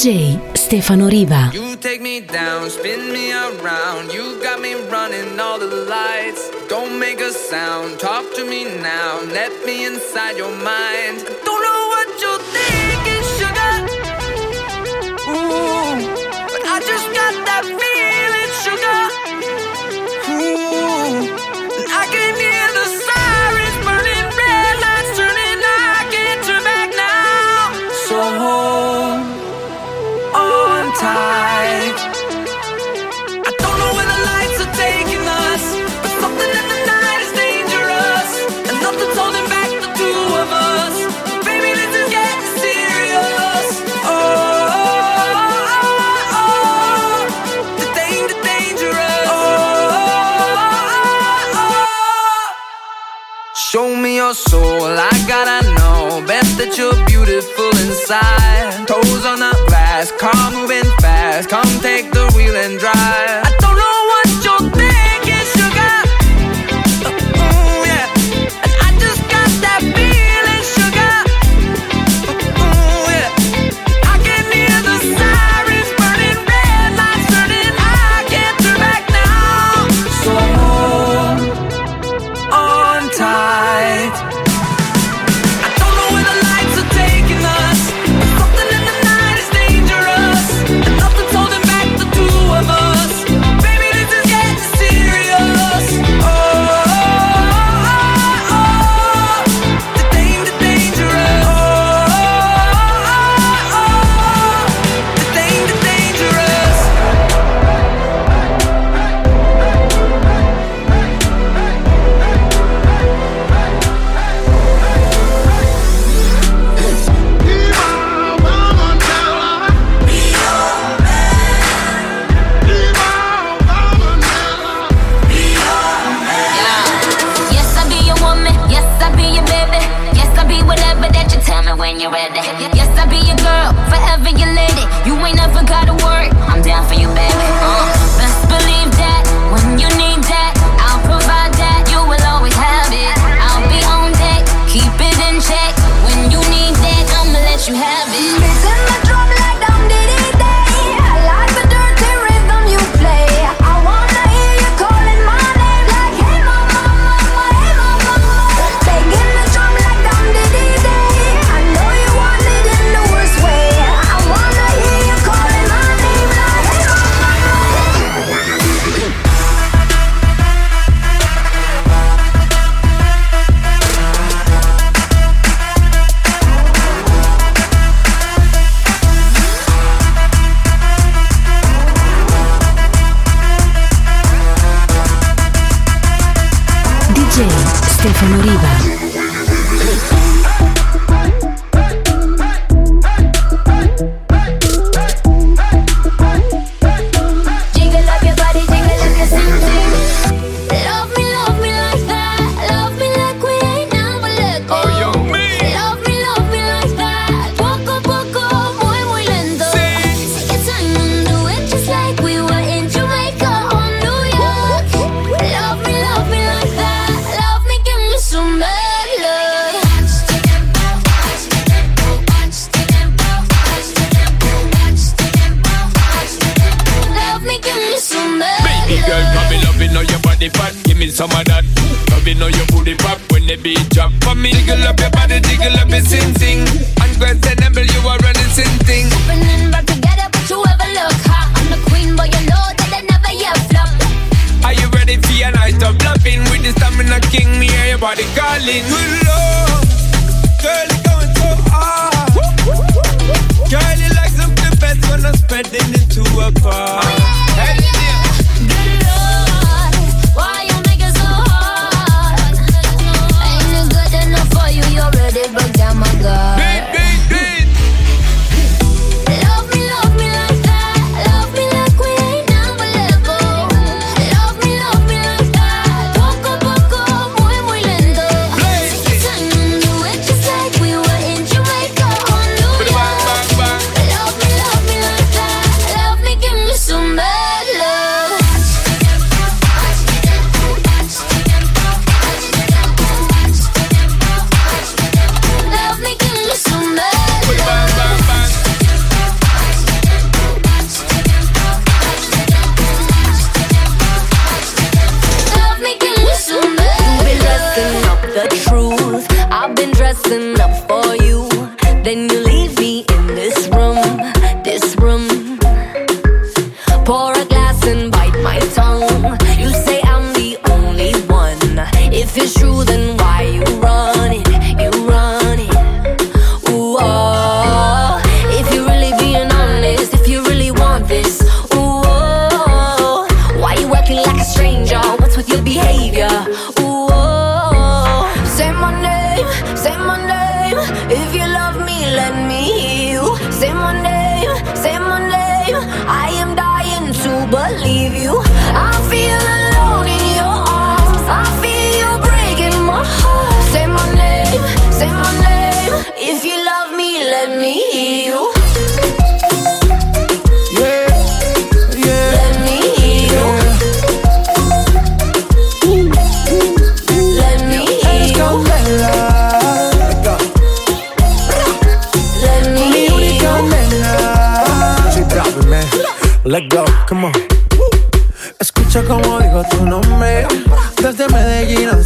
DJ Stefano Riva. You take me down, spin me around. You got me running all the lights. Don't make a sound, talk to me now. Let me inside your mind. Don't that you're beautiful inside. Toes on the glass, car moving fast. Come take the wheel and drive.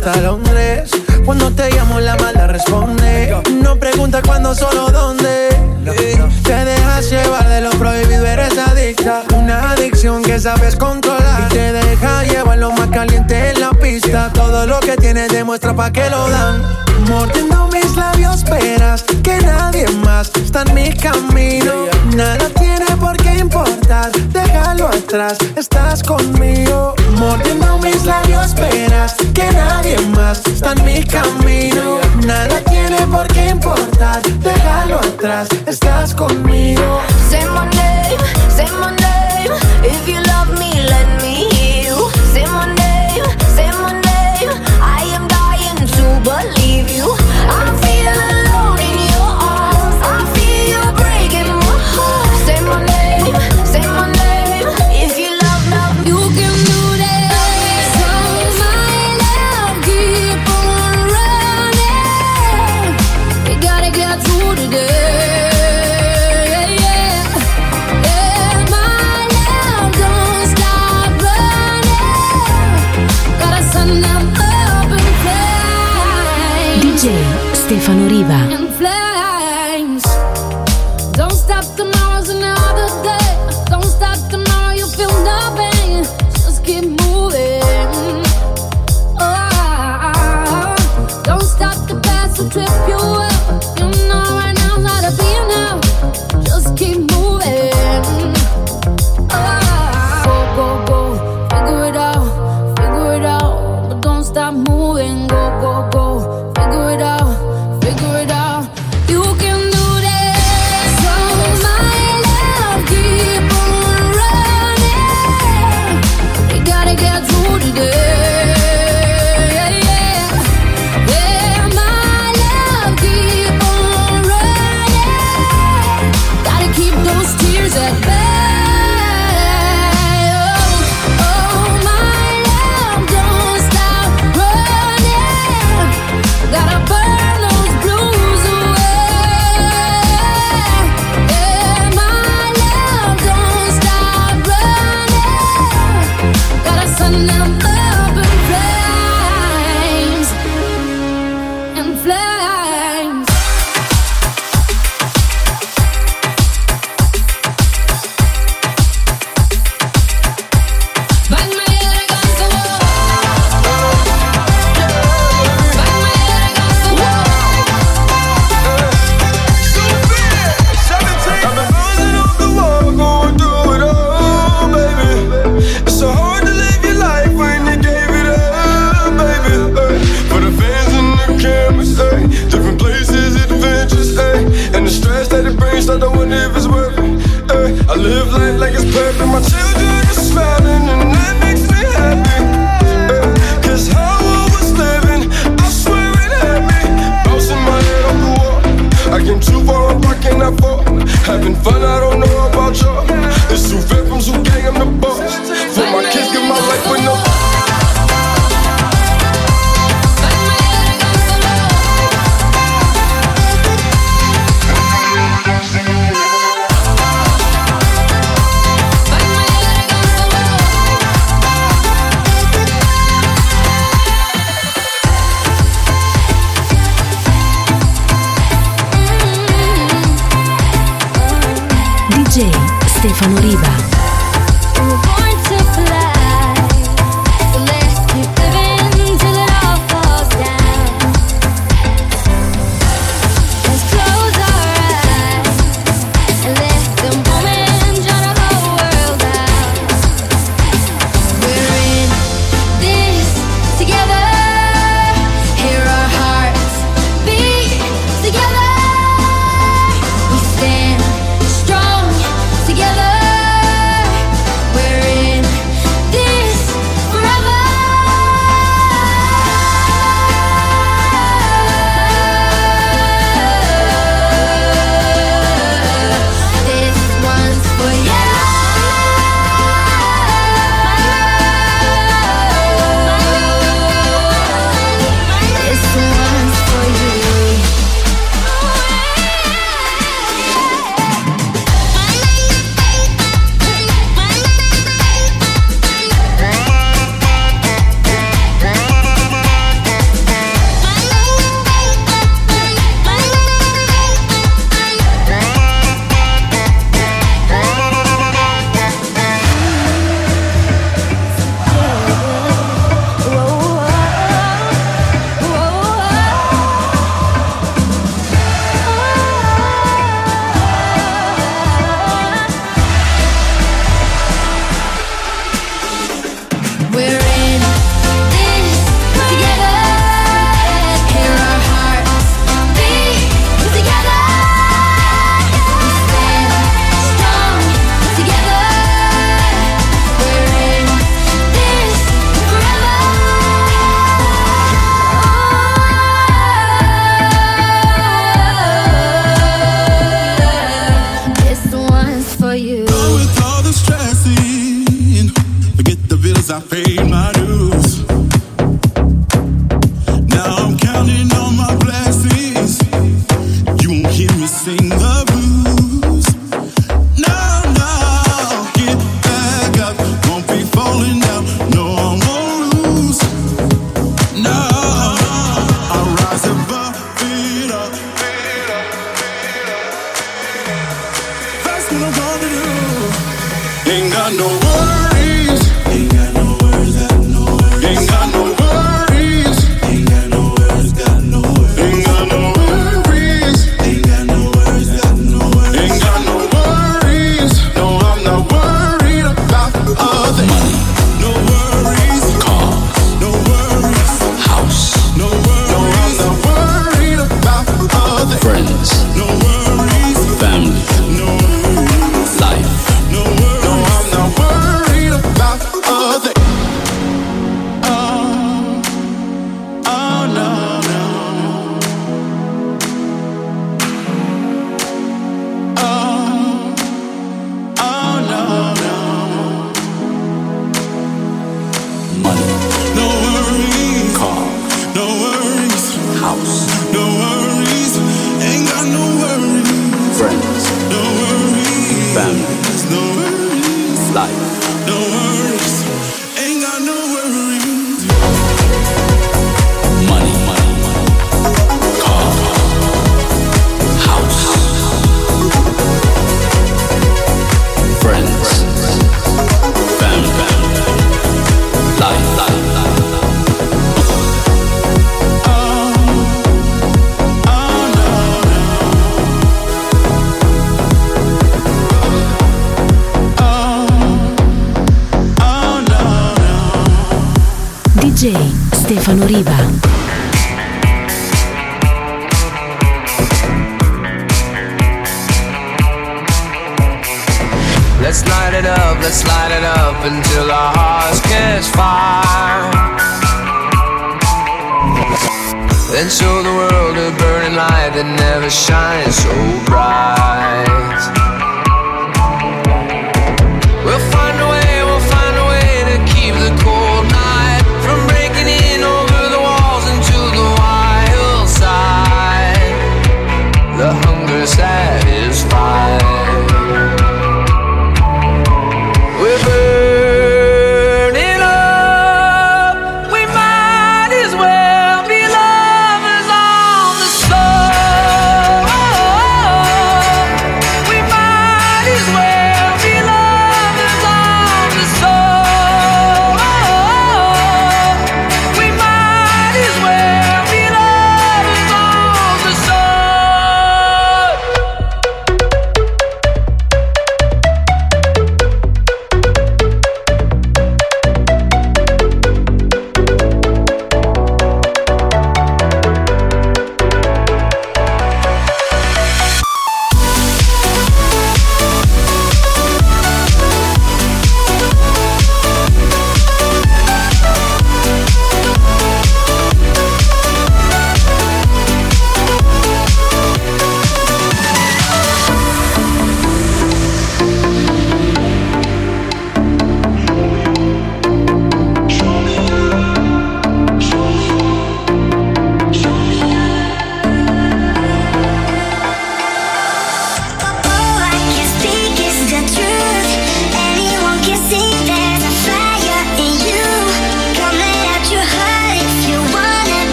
hasta Londres. Cuando te llamo la mala responde. No pregunta cuándo, solo dónde. Te dejas llevar de lo prohibido, eres adicta. Una adicción que sabes controlar. Y te deja llevar lo más caliente en la pista. Todo lo que tienes demuestra pa' que lo dan. Mordiendo mis labios, esperas que nadie más está en mi camino. Nada tiene mano atrás, estás conmigo. Mordiendo mis labios, verás que nadie más está en mi camino. Nada tiene por qué importar, déjalo atrás, estás conmigo. Say my name, say my name. Stefano Riva. Let's light it up, let's light it up until our hearts catch fire. Then show the world a burning light that never shines so bright.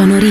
Stefano Riva.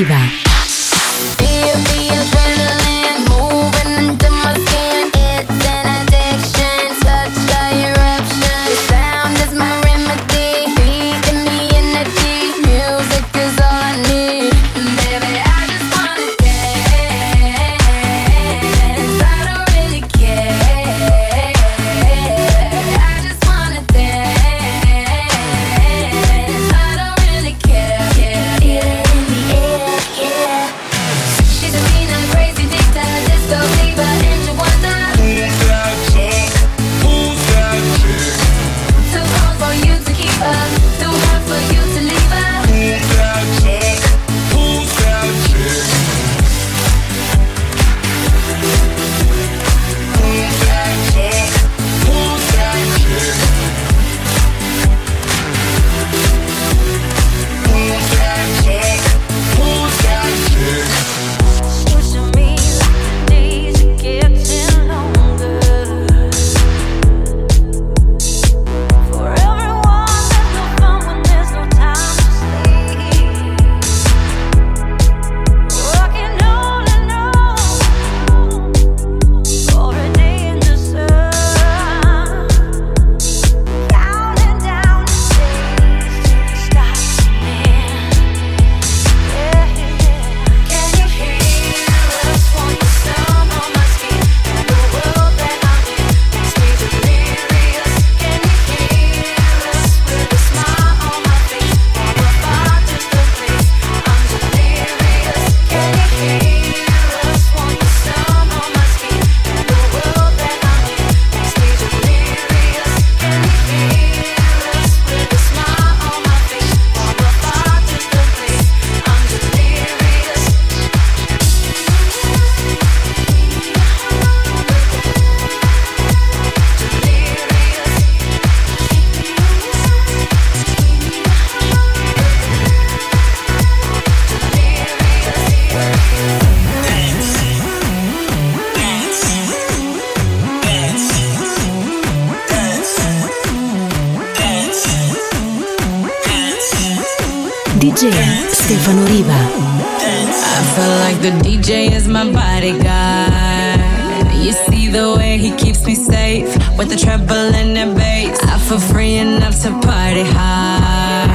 DJ Stefano Riva. I feel like the DJ is my bodyguard. You see the way he keeps me safe with the treble and the bass. I feel free enough to party hard.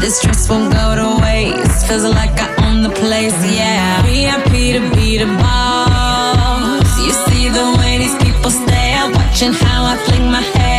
This stress won't go to waste. Feels like I own the place, yeah. VIP to be the boss. You see the way these people stare, watching how I fling my hair.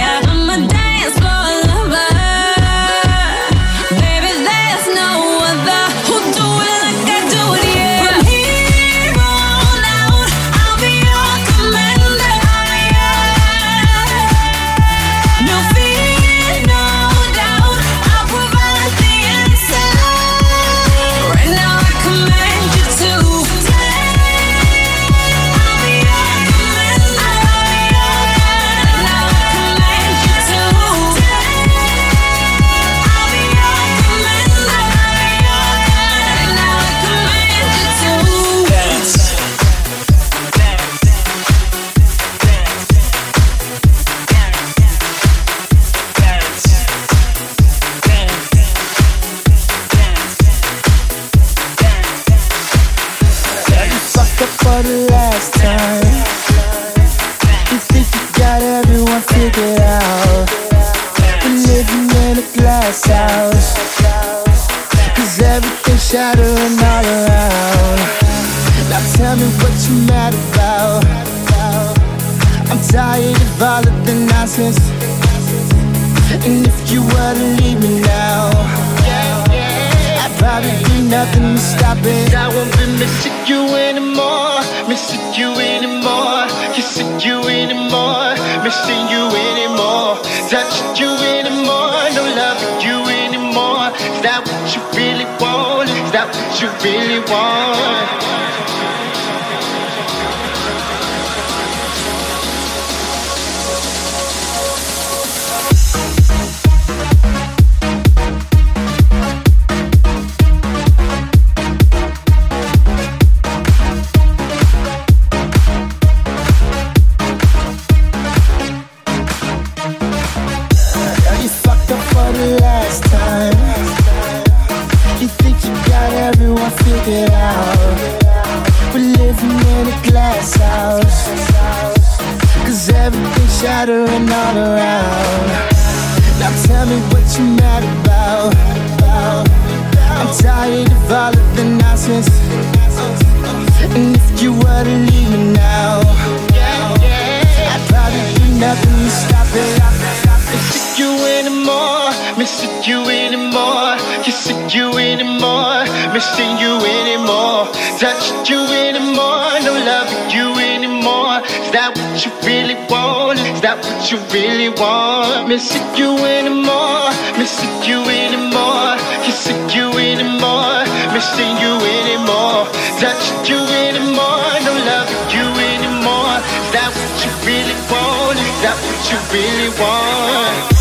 Touching you anymore, no loving you anymore. Is that what you really want? Is that what you really want? Missing you anymore, missing you anymore, kissing you anymore, missing you anymore, touching you anymore, no loving you anymore. Is that what you really want? Is that what you really want?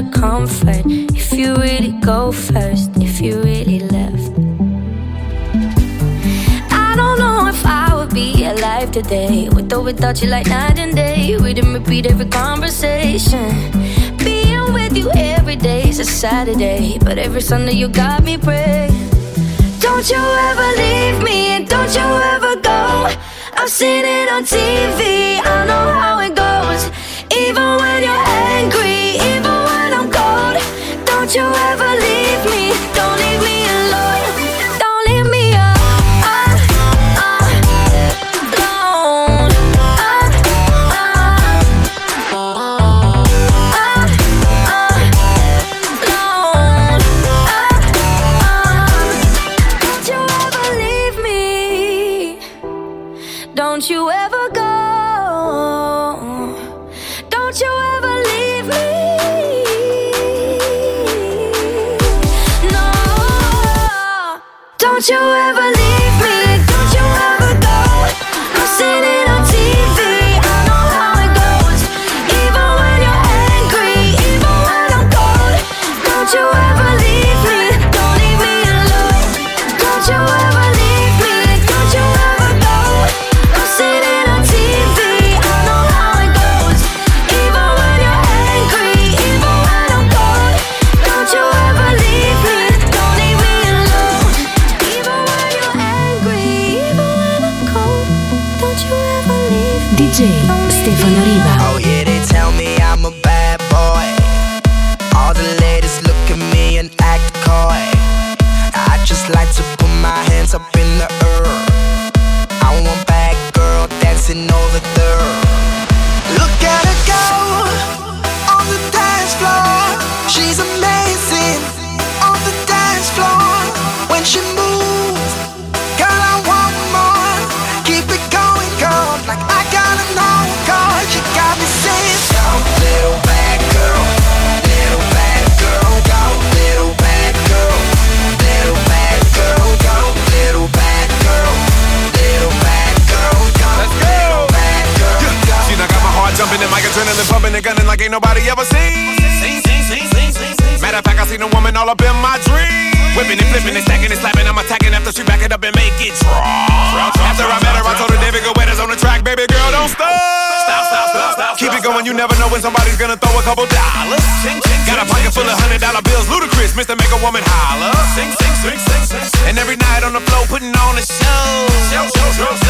your comfort if you really go first, if you really left. I don't know if I would be alive today. With or without you, like night and day. We didn't repeat every conversation. Being with you every day is a Saturday, but every Sunday you got me praying. Don't you ever leave me, and don't you ever go. I've seen it on TV, I know how it goes. Even when you're angry, even would you ever leave me? you don't stop. Stop, stop, stop, stop. Keep it going, you never know when somebody's gonna throw a couple dollars. Got a pocket full of hundred dollar bills, ludicrous, Mr. Make a Woman holler. Sing, sing, sing, sing, sing. And every night on the floor, putting on a show. show, show, show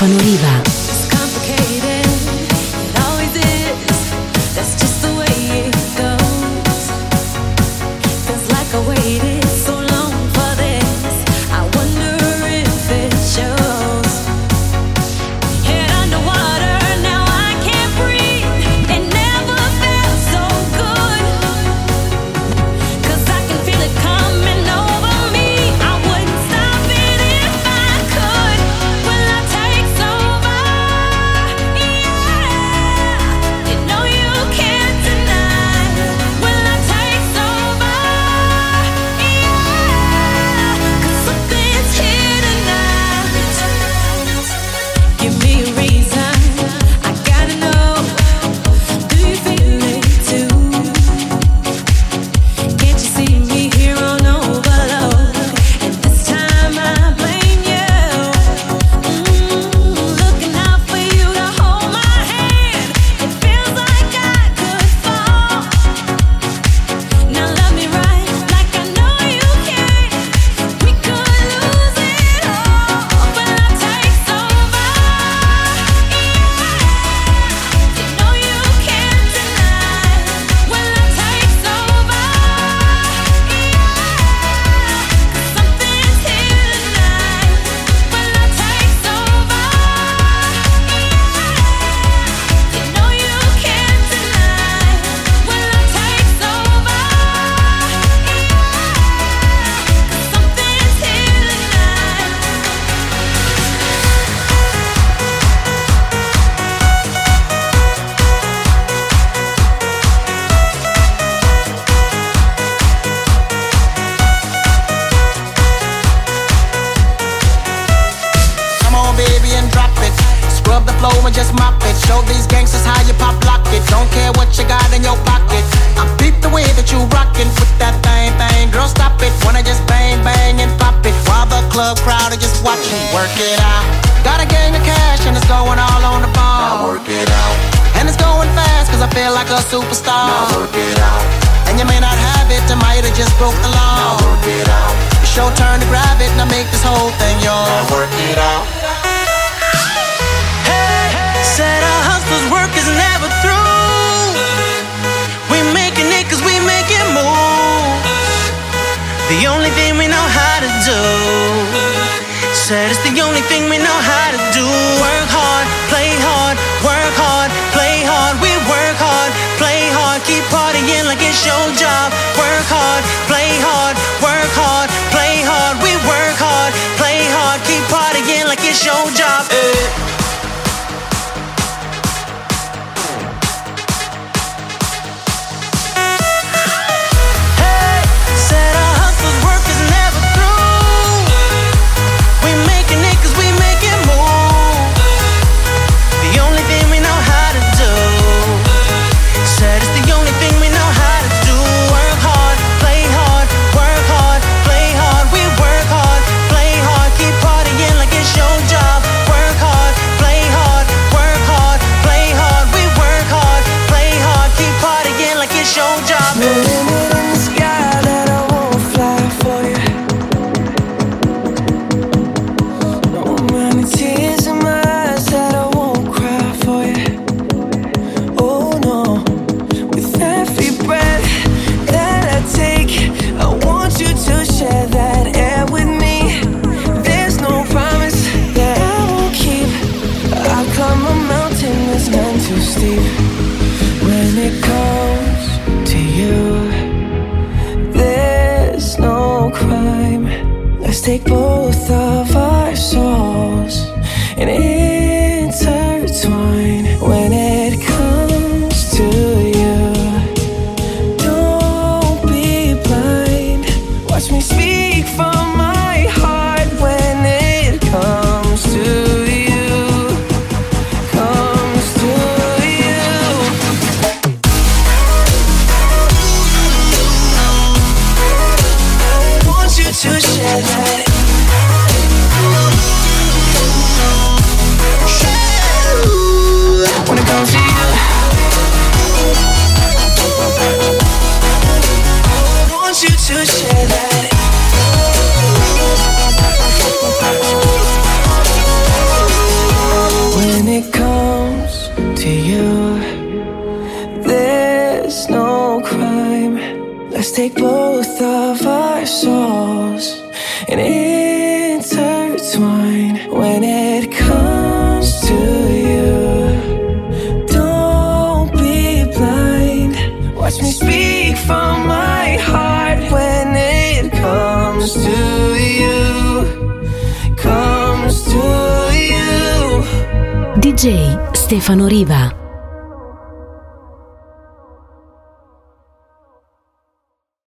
Stefano Riva.